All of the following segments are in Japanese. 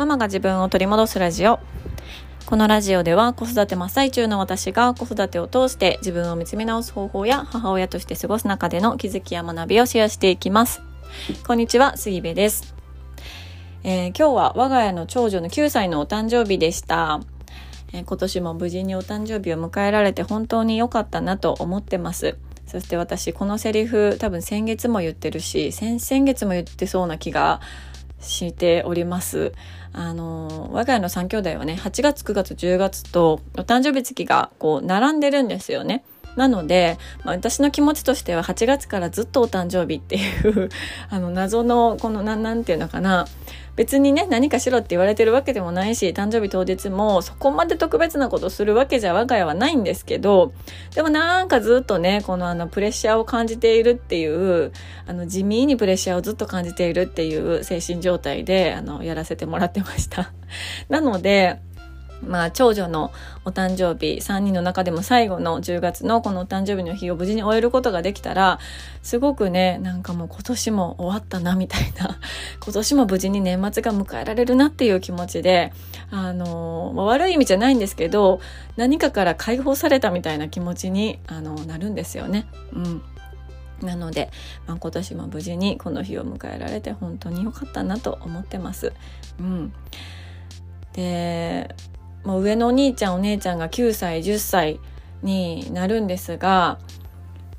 ママが自分を取り戻すラジオ。このラジオでは子育て真っ最中の私が子育てを通して自分を見つめ直す方法や母親として過ごす中での気づきや学びをシェアしていきます。こんにちは杉部です、えー、今日は我が家の長女の9歳のお誕生日でした。え今年も無事にお誕生日を迎えられて本当に良かったなと思ってます。そして私このセリフ多分先月も言ってるし先々月も言ってそうな気がしております。あの、我が家の3兄弟はね、8月、9月、10月とお誕生日月がこう並んでるんですよね。なので、まあ、私の気持ちとしては8月からずっとお誕生日っていう あの謎のこのなんなんていうのかな別にね何かしろって言われてるわけでもないし誕生日当日もそこまで特別なことするわけじゃ我が家はないんですけどでもなんかずっとねこのあのプレッシャーを感じているっていうあの地味にプレッシャーをずっと感じているっていう精神状態であのやらせてもらってました。なのでまあ、長女のお誕生日3人の中でも最後の10月のこのお誕生日の日を無事に終えることができたらすごくねなんかもう今年も終わったなみたいな 今年も無事に年末が迎えられるなっていう気持ちであの、悪い意味じゃないんですけど何かから解放されたみたいな気持ちにあのなるんですよね。うんなので、まあ、今年も無事にこの日を迎えられて本当に良かったなと思ってます。うん、でもう上のお兄ちゃんお姉ちゃんが9歳10歳になるんですが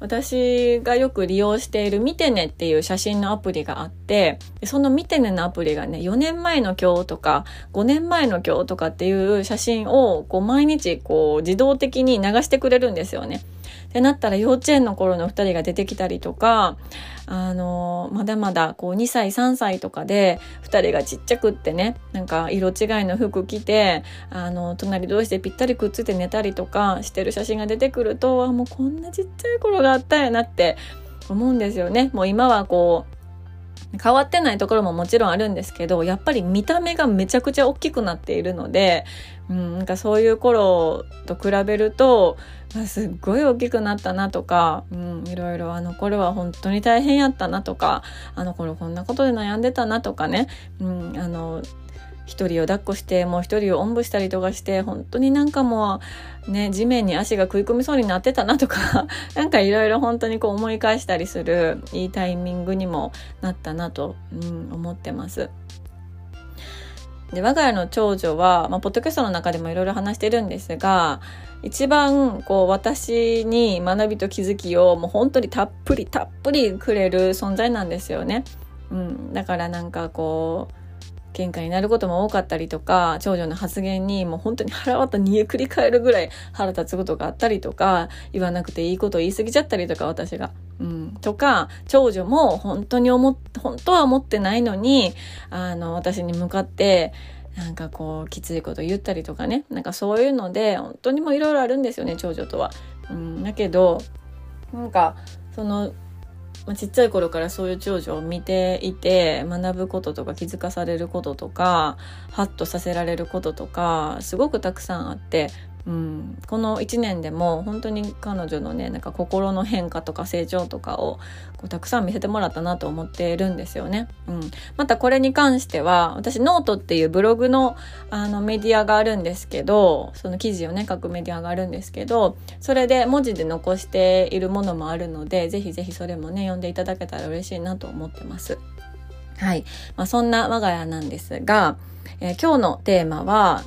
私がよく利用しているミテネっていう写真のアプリがあってそのミテネのアプリがね4年前の今日とか5年前の今日とかっていう写真をこう毎日こう自動的に流してくれるんですよね。ってなったら幼稚園の頃の2人が出てきたりとか、あの、まだまだこう2歳3歳とかで2人がちっちゃくってね、なんか色違いの服着て、あの、隣同士でぴったりくっついて寝たりとかしてる写真が出てくると、あ、もうこんなちっちゃい頃があったやなって思うんですよね。もう今はこう、変わってないところももちろんあるんですけどやっぱり見た目がめちゃくちゃ大きくなっているので、うん、なんかそういう頃と比べるとまあすっごい大きくなったなとか、うん、いろいろあの頃は本当に大変やったなとかあの頃こんなことで悩んでたなとかね、うん、あの一人を抱っこしてもう一人をおんぶしたりとかして本当になんかもうね地面に足が食い込みそうになってたなとか なんかいろいろ本当にこう思い返したりするいいタイミングにもなったなと、うん、思ってます。で我が家の長女は、まあ、ポッドキャストの中でもいろいろ話してるんですが一番こう私に学びと気づきをもう本当にたっぷりたっぷりくれる存在なんですよね。うん、だからなんかこう喧嘩になることも多かったりとか長女の発言にもう本当に腹渡煮えくり返るぐらい腹立つことがあったりとか言わなくていいことを言い過ぎちゃったりとか私が。うん、とか長女も本当に思っ本当は思ってないのにあの私に向かってなんかこうきついこと言ったりとかねなんかそういうので本当にもいろいろあるんですよね長女とは。うん、だけどなんかそのまあ、ちっちゃい頃からそういう長女を見ていて学ぶこととか気づかされることとかハッとさせられることとかすごくたくさんあってうん、この1年でも本当に彼女のねなんか心の変化とか成長とかをこうたくさん見せてもらったなと思っているんですよね。うん、またこれに関しては私ノートっていうブログのあのメディアがあるんですけどその記事をね書くメディアがあるんですけどそれで文字で残しているものもあるのでぜひぜひそれもね読んでいただけたら嬉しいなと思ってます。はい、まあ、そんな我が家なんですが、えー、今日のテーマは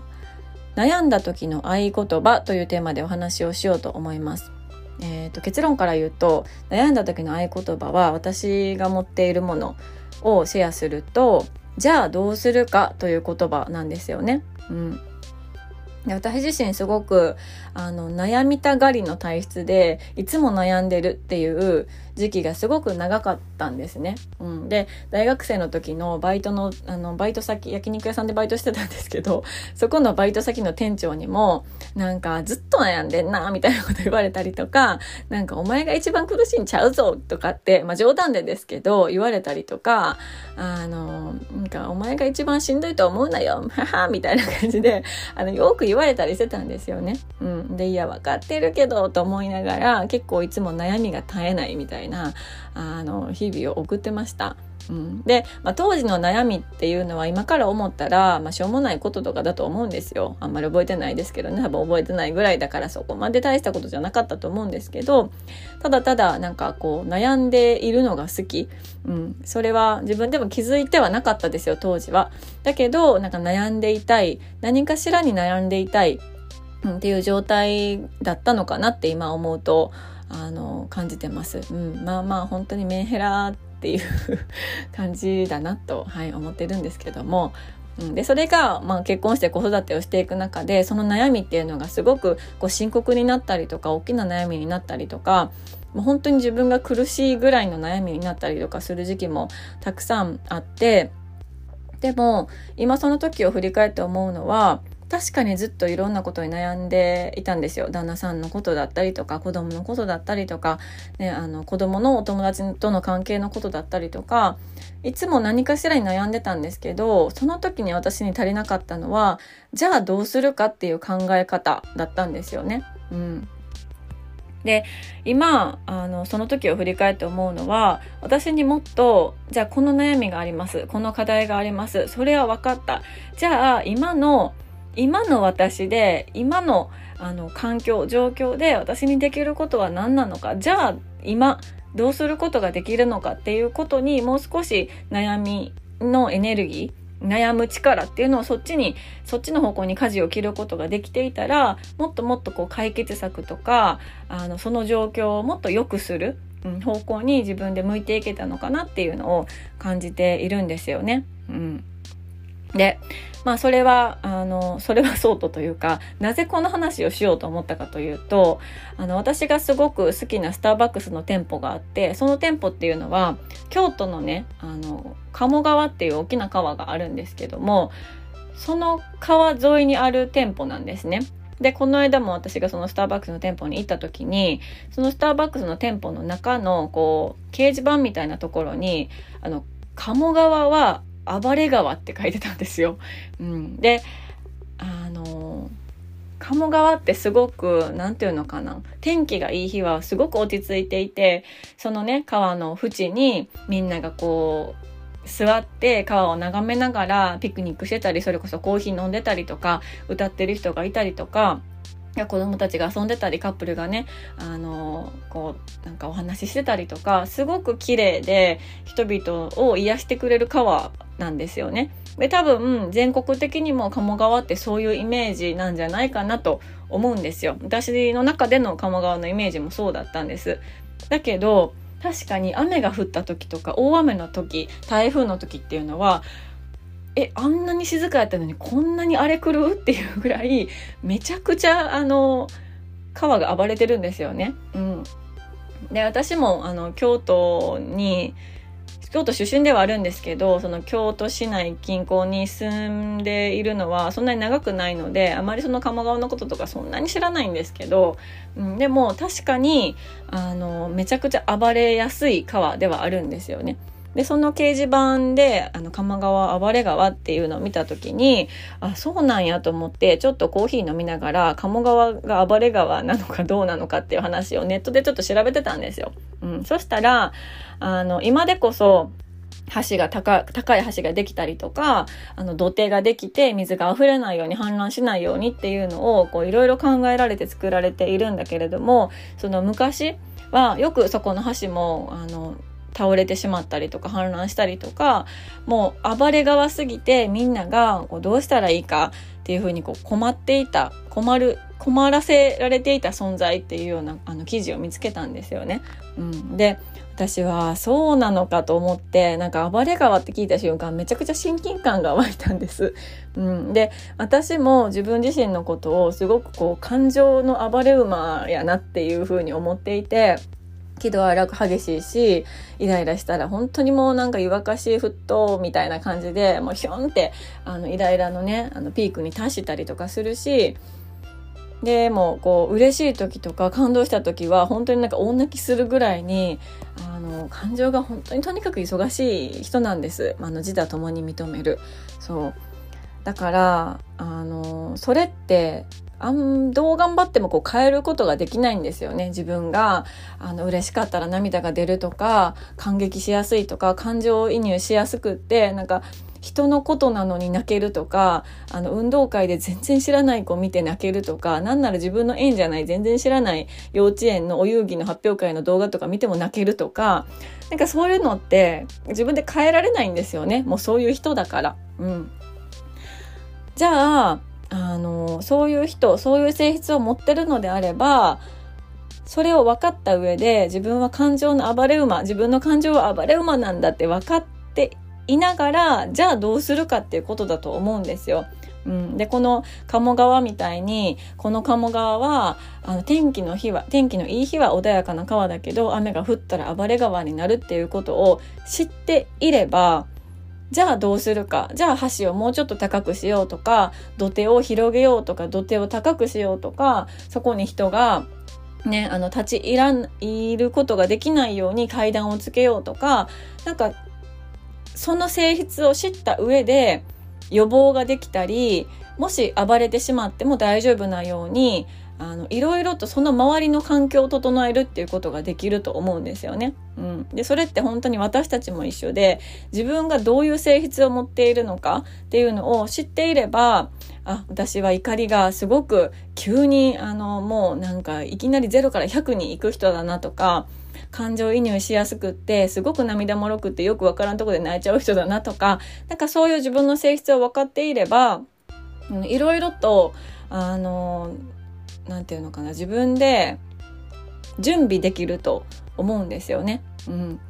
悩んだ時の合言葉というテーマでお話をしようと思います。えーと、結論から言うと悩んだ時の合言葉は私が持っているものをシェアするとじゃあどうするかという言葉なんですよね。うん、で私自身すごくあの悩みたがりの体質でいつも悩んでるっていう時期がすごく長かったんですね。うん、で大学生の時のバイトのあのバイト先焼肉屋さんでバイトしてたんですけど そこのバイト先の店長にもなんかずっと悩んでんなみたいなこと言われたりとかなんかお前が一番苦しいんちゃうぞとかって、まあ、冗談でですけど言われたりとかあのなんかお前が一番しんどいと思うなよははみたいな感じであのよく言われたりしてたんですよね。うん、でいや分かってるけどと思いながら結構いつも悩みが絶えないみたいないなあの日々を送ってました。うん、で、まあ、当時の悩みっていうのは今から思ったら、まあ、しょうもないこととかだと思うんですよ。あんまり覚えてないですけどね。多分覚えてないぐらいだからそこまで大したことじゃなかったと思うんですけどただただなんかこう悩んでいるのが好き、うん、それは自分でも気づいてはなかったですよ当時は。だけどなんか悩んでいたい。何かしらに悩んでいたい、うん、っていう状態だったのかなって今思うとあの感じてます。うん、まあまあ本当にメンヘラっていう 感じだなと、はい、思ってるんですけども、うん、でそれが、まあ、結婚して子育てをしていく中でその悩みっていうのがすごくこう深刻になったりとか大きな悩みになったりとかもう本当に自分が苦しいぐらいの悩みになったりとかする時期もたくさんあってでも今その時を振り返って思うのは確かにずっといろんなことに悩んでいたんですよ。旦那さんのことだったりとか子供のことだったりとか、ね、あの子供のお友達との関係のことだったりとかいつも何かしらに悩んでたんですけどその時に私に足りなかったのはじゃあどうするかっていう考え方だったんですよね。うん、で今あのその時を振り返って思うのは私にもっとじゃあこの悩みがあります。この課題があります。それは分かった。じゃあ今の今の私で今のあの環境状況で私にできることは何なのかじゃあ今どうすることができるのかっていうことにもう少し悩みのエネルギー悩む力っていうのをそっちにそっちの方向に舵を切ることができていたらもっともっとこう解決策とかあのその状況をもっと良くする、方向に自分で向いていけたのかなっていうのを感じているんですよね。うん、でまあそれはあのそれはそうとというかなぜこの話をしようと思ったかというとあの私がすごく好きなスターバックスの店舗があってその店舗っていうのは京都のねあの鴨川っていう大きな川があるんですけどもその川沿いにある店舗なんですね。でこの間も私がそのスターバックスの店舗に行った時にそのスターバックスの店舗の中のこう掲示板みたいなところにあの鴨川は暴れ川って書いてたんですよ。うん、であの鴨川ってすごく何て言うのかな天気がいい日はすごく落ち着いていてそのね川の縁にみんながこう座って川を眺めながらピクニックしてたりそれこそコーヒー飲んでたりとか歌ってる人がいたりとか子供たちが遊んでたりカップルがねあのこうなんかお話ししてたりとかすごく綺麗で人々を癒してくれる川なんですよね。で多分全国的にも鴨川ってそういうイメージなんじゃないかなと思うんですよ。私の中での鴨川のイメージもそうだったんです。だけど確かに雨が降った時とか大雨の時台風の時っていうのはえあんなに静かやったのにこんなに荒れ狂うっていうぐらいめちゃくちゃあの川が暴れてるんですよね。うん、で私もあの京都に京都出身ではあるんですけどその京都市内近郊に住んでいるのはそんなに長くないのであまりその鴨川のこととかそんなに知らないんですけど、うん、でも確かにあのめちゃくちゃ暴れやすい川ではあるんですよね。で、その掲示板で、あの、鴨川暴れ川っていうのを見たときに、あ、そうなんやと思って、ちょっとコーヒー飲みながら、鴨川が暴れ川なのかどうなのかっていう話をネットでちょっと調べてたんですよ。うん。そしたら、あの、今でこそ、橋が高高い橋ができたりとか、あの土手ができて水が溢れないように氾濫しないようにっていうのをいろいろ考えられて作られているんだけれども、その昔はよくそこの橋もあの倒れてしまったりとか氾濫したりとかもう暴れ川すぎてみんながこうどうしたらいいかっていうふうにこう困っていた困る困らせられていた存在っていうようなあの記事を見つけたんですよね。うん、で私はそうなのかと思ってなんか暴れ川って聞いた瞬間めちゃくちゃ親近感が湧いたんです。うん、で私も自分自身のことをすごくこう感情の暴れ馬やなっていうふうに思っていて。喜怒哀楽激しいし、イライラしたら本当にもうなんか湯沸かし沸騰みたいな感じで、もうひょんって、あの、イライラのね、あの、ピークに達したりとかするし、でもこう嬉しい時とか感動した時は本当になんか大泣きするぐらいにあの感情が本当にとにかく忙しい人なんです。まあの自他ともに認める。そう。だからあのそれってあんどう頑張ってもこう変えることができないんですよね。自分があの嬉しかったら涙が出るとか感激しやすいとか感情移入しやすくってなんか人のことなのに泣けるとかあの運動会で全然知らない子見て泣けるとかなんなら自分の縁じゃない全然知らない幼稚園のお遊戯の発表会の動画とか見ても泣けるとかなんかそういうのって自分で変えられないんですよね。もうそういう人だから。うん、じゃああのそういう人そういう性質を持ってるのであればそれを分かった上で自分は感情の暴れ馬自分の感情は暴れ馬なんだって分かっていながらじゃあどうするかっていうことだと思うんですよ。うん、でこの鴨川みたいにこの鴨川はあの天気の日は天気のいい日は穏やかな川だけど雨が降ったら暴れ川になるっていうことを知っていればじゃあどうするか。じゃあ橋をもうちょっと高くしようとか土手を広げようとか土手を高くしようとかそこに人がね、あの立ちいらんいることができないように階段をつけようとかなんかその性質を知った上で予防ができたりもし暴れてしまっても大丈夫なようにあのいろいろとその周りの環境を整えるっていうことができると思うんですよね。うん、でそれって本当に私たちも一緒で自分がどういう性質を持っているのかっていうのを知っていればあ私は怒りがすごく急にあのもうなんかいきなり0から100に行く人だなとか感情移入しやすくってすごく涙もろくってよくわからんとこで泣いちゃう人だなとかなんかそういう自分の性質を分かっていればいろいろとあの何て言うのかな自分で準備できると思うんですよね。うん、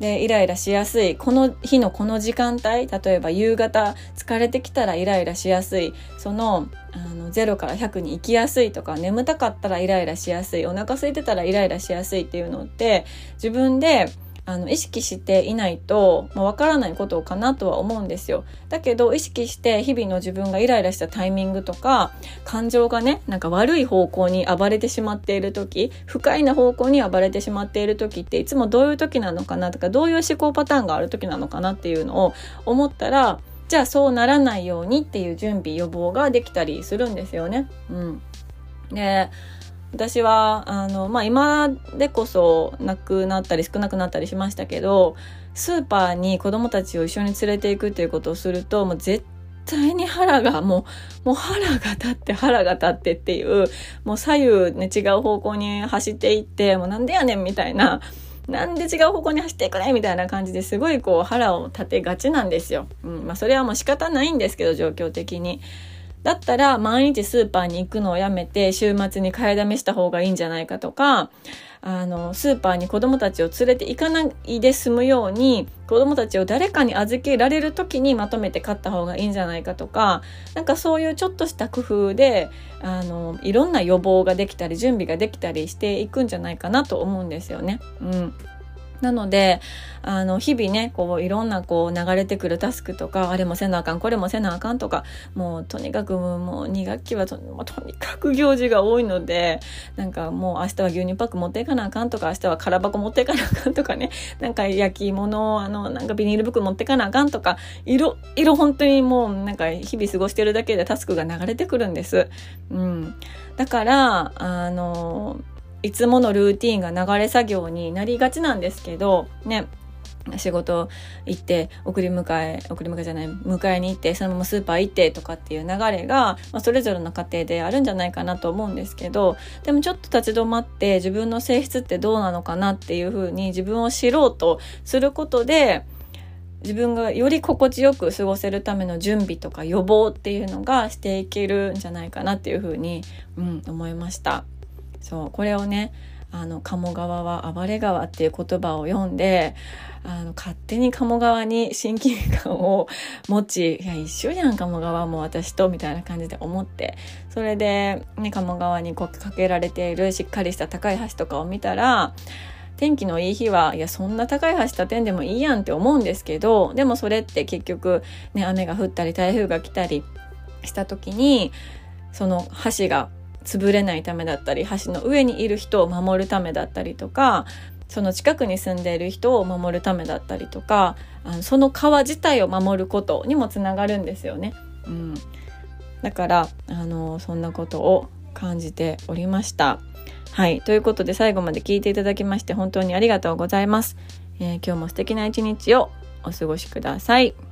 でイライラしやすいこの日のこの時間帯例えば夕方疲れてきたらイライラしやすいそのあの0から100に行きやすいとか眠たかったらイライラしやすいお腹空いてたらイライラしやすいっていうのって自分であの意識していないとわ、まあ、からないことかなとは思うんですよ。だけど意識して日々の自分がイライラしたタイミングとか感情がねなんか悪い方向に暴れてしまっている時不快な方向に暴れてしまっている時っていつもどういう時なのかなとかどういう思考パターンがある時なのかなっていうのを思ったらじゃあそうならないようにっていう準備予防ができたりするんですよね。うん、で私はあの、まあ、今でこそなくなったり少なくなったりしましたけどスーパーに子供たちを一緒に連れていくっていうことをするともう絶対に腹がもうもう腹が立って腹が立ってっていうもう左右ね違う方向に走っていってもうなんでやねんみたいな。なんで違う方向に走っていくねみたいな感じですごいこう腹を立てがちなんですよ。うんまあ、それはもう仕方ないんですけど状況的に。だったら毎日スーパーに行くのをやめて週末に買いだめした方がいいんじゃないかとか、あの、スーパーに子供たちを連れて行かないで済むように、子供たちを誰かに預けられる時にまとめて買った方がいいんじゃないかとか、なんかそういうちょっとした工夫で、あの、いろんな予防ができたり、準備ができたりしていくんじゃないかなと思うんですよね。うん。なので、あの、日々ね、こう、いろんなこう、流れてくるタスクとか、あれもせなあかん、これもせなあかんとか、もう、とにかくもう、2学期はととにかく行事が多いので、なんかもう、明日は牛乳パック持っていかなあかんとか、明日は空箱持っていかなあかんとかね、なんか焼き物、あの、なんかビニール袋持っていかなあかんとか、いろ、いろ本当にもう、なんか日々過ごしてるだけでタスクが流れてくるんです。うん。だから、あの、いつものルーティンが流れ作業になりがちなんですけどね仕事行って送り迎え送り迎えじゃない迎えに行ってそのままスーパー行ってとかっていう流れが、まあ、それぞれの家庭であるんじゃないかなと思うんですけどでもちょっと立ち止まって自分の性質ってどうなのかなっていうふうに自分を知ろうとすることで自分がより心地よく過ごせるための準備とか予防っていうのがしていけるんじゃないかなっていうふうに、うん、思いました。そうこれをねあの鴨川は暴れ川っていう言葉を読んであの勝手に鴨川に親近感を持ちいや一緒じゃん鴨川も私とみたいな感じで思って。それで、ね、鴨川にこうかけられているしっかりした高い橋とかを見たら天気のいい日はいやそんな高い橋立てんでもいいやんって思うんですけどでもそれって結局、ね、雨が降ったり台風が来たりした時にその橋が潰れないためだったり橋の上にいる人を守るためだったりとかその近くに住んでいる人を守るためだったりとかあのその川自体を守ることにもつながるんですよね。うん、だからあのそんなことを感じておりましたはいということで最後まで聞いていただきまして本当にありがとうございます、えー、今日も素敵な一日をお過ごしください。